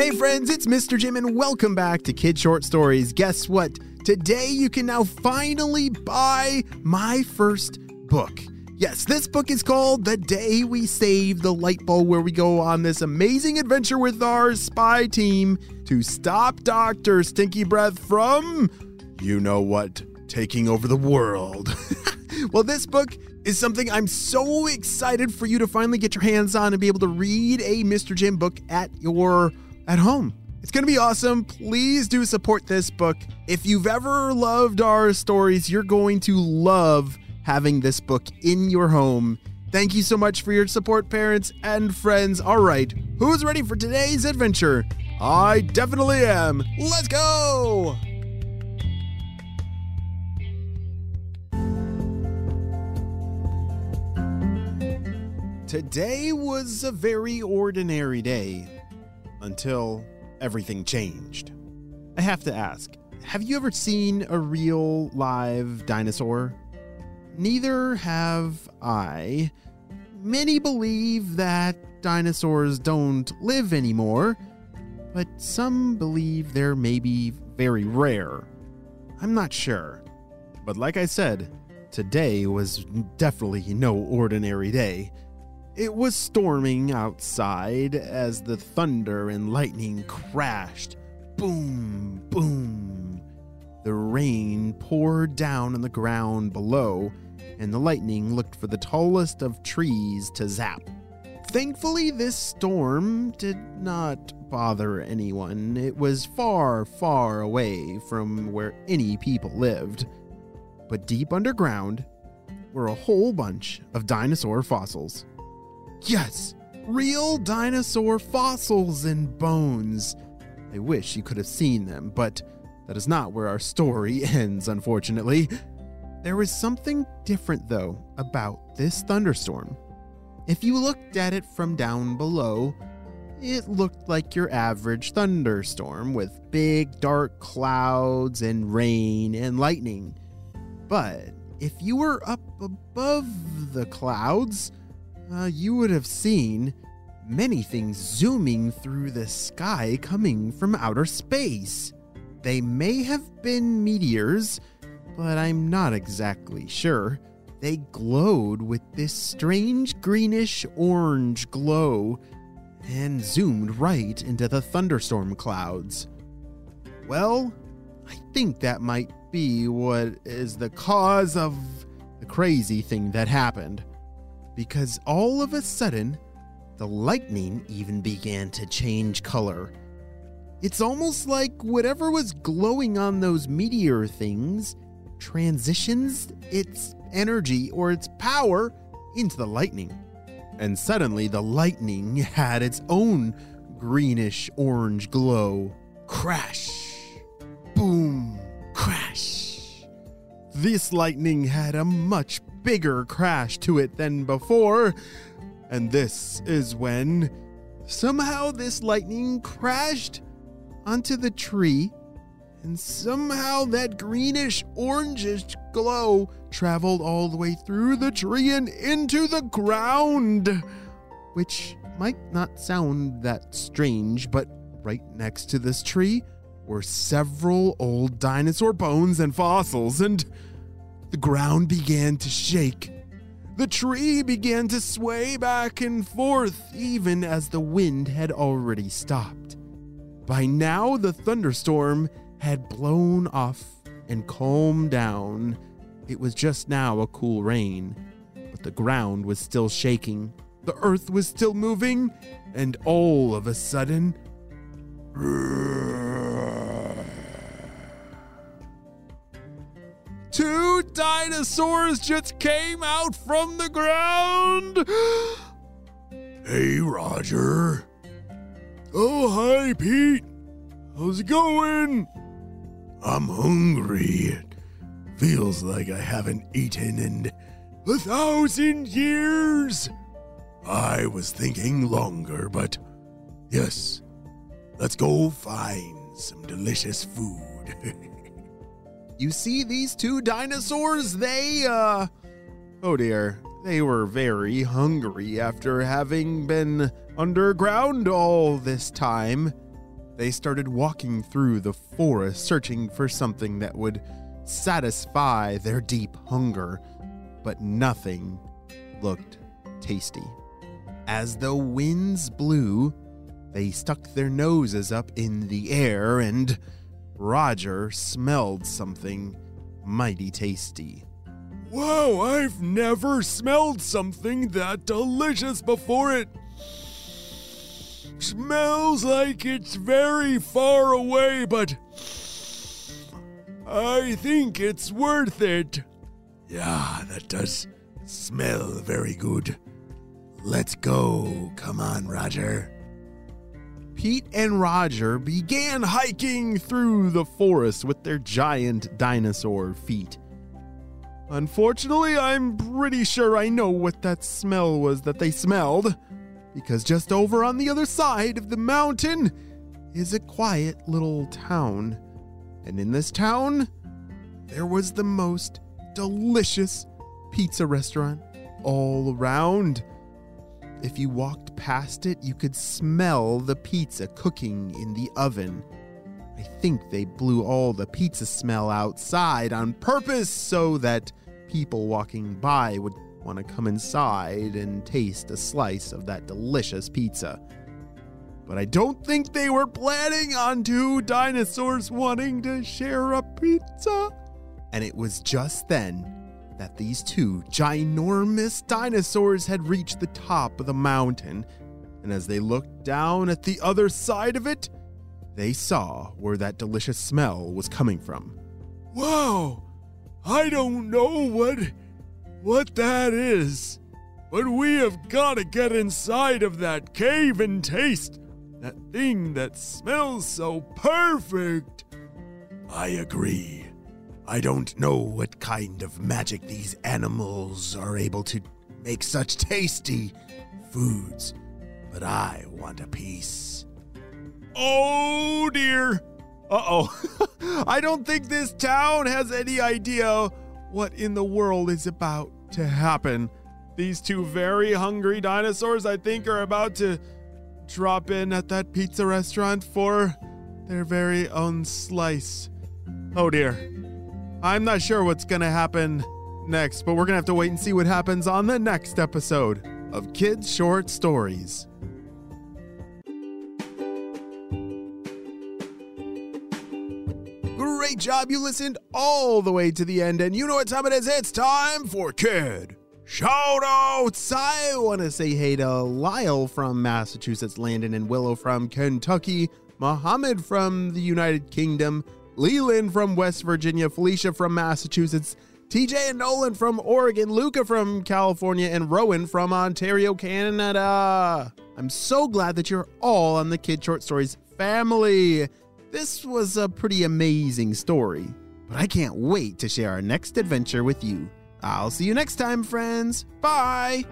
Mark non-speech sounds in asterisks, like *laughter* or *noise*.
Hey friends, it's Mr. Jim and welcome back to Kid Short Stories. Guess what? Today you can now finally buy my first book. Yes, this book is called The Day We Saved the Light Bulb, where we go on this amazing adventure with our spy team to stop Dr. Stinky Breath from, you know what, taking over the world. *laughs* well, this book is something I'm so excited for you to finally get your hands on and be able to read a Mr. Jim book at your at home. It's going to be awesome. Please do support this book. If you've ever loved our stories, you're going to love having this book in your home. Thank you so much for your support, parents and friends. All right, who's ready for today's adventure? I definitely am. Let's go! Today was a very ordinary day until everything changed. I have to ask have you ever seen a real live dinosaur? Neither have I. Many believe that dinosaurs don't live anymore, but some believe they're maybe very rare. I'm not sure. But like I said, today was definitely no ordinary day. It was storming outside as the thunder and lightning crashed. Boom, boom. The rain poured down on the ground below, and the lightning looked for the tallest of trees to zap. Thankfully, this storm did not bother anyone. It was far, far away from where any people lived. But deep underground were a whole bunch of dinosaur fossils. Yes, real dinosaur fossils and bones. I wish you could have seen them, but that is not where our story *laughs* ends, unfortunately. There was something different, though, about this thunderstorm. If you looked at it from down below, it looked like your average thunderstorm with big dark clouds and rain and lightning. But if you were up above the clouds, uh, you would have seen many things zooming through the sky coming from outer space. They may have been meteors, but I'm not exactly sure. They glowed with this strange greenish orange glow and zoomed right into the thunderstorm clouds. Well, I think that might be what is the cause of the crazy thing that happened because all of a sudden, the lightning even began to change color. It's almost like whatever was glowing on those meteor things transitions its energy or its power into the lightning. And suddenly, the lightning had its own greenish orange glow. Crash! Boom! Crash! This lightning had a much bigger crash to it than before. And this is when somehow this lightning crashed onto the tree, and somehow that greenish orangish glow traveled all the way through the tree and into the ground. Which might not sound that strange, but right next to this tree were several old dinosaur bones and fossils, and the ground began to shake. The tree began to sway back and forth, even as the wind had already stopped. By now, the thunderstorm had blown off and calmed down. It was just now a cool rain, but the ground was still shaking. The earth was still moving, and all of a sudden, dinosaurs just came out from the ground. *gasps* hey, Roger. Oh, hi, Pete. How's it going? I'm hungry. It feels like I haven't eaten in a thousand years. I was thinking longer, but yes, let's go find some delicious food. *laughs* you see these two dinosaurs? They, uh, oh dear, they were very hungry after having been underground all this time. they started walking through the forest searching for something that would satisfy their deep hunger, but nothing looked tasty. As the winds blew, they stuck their noses up in the air and Roger smelled something mighty tasty. Wow, I've never smelled something that delicious before. It smells like it's very far away, but I think it's worth it. Yeah, that does smell very good. Let's go. Come on, Roger. Pete and Roger began hiking through the forest with their giant dinosaur feet. Unfortunately, I'm pretty sure I know what that smell was that they smelled, because just over on the other side of the mountain is a quiet little town. And in this town, there was the most delicious pizza restaurant all around. If you walked past it, you could smell the pizza cooking in the oven. I think they blew all the pizza smell outside on purpose so that people walking by would want to come inside and taste a slice of that delicious pizza. But I don't think they were planning on two dinosaurs wanting to share a pizza. And it was just then that these two ginormous dinosaurs had reached the top of the mountain, and as they looked down at the other side of it, they saw where that delicious smell was coming from. Wow, I don't know what what that is, but we have got to get inside of that cave and taste that thing that smells so perfect. I agree. I don't know what kind of magic these animals are able to make such tasty foods, but I want a piece. Oh dear. Uh oh. *laughs* I don't think this town has any idea what in the world is about to happen. These two very hungry dinosaurs, I think, are about to drop in at that pizza restaurant for their very own slice. Oh dear. I'm not sure what's going to happen next, but we're going to have to wait and see what happens on the next episode of Kids Short Stories. Great job. You listened all the way to the end, and you know what time it is. It's time for Kid Shout outs! I want to say hey to Lyle from Massachusetts, Landon and Willow from Kentucky, Mohammed from the United Kingdom, Leland from West Virginia, Felicia from Massachusetts, TJ and Nolan from Oregon, Luca from California, and Rowan from Ontario, Canada. I'm so glad that you're all on the Kid Short Stories family. This was a pretty amazing story, but I can't wait to share our next adventure with you. I'll see you next time, friends. Bye.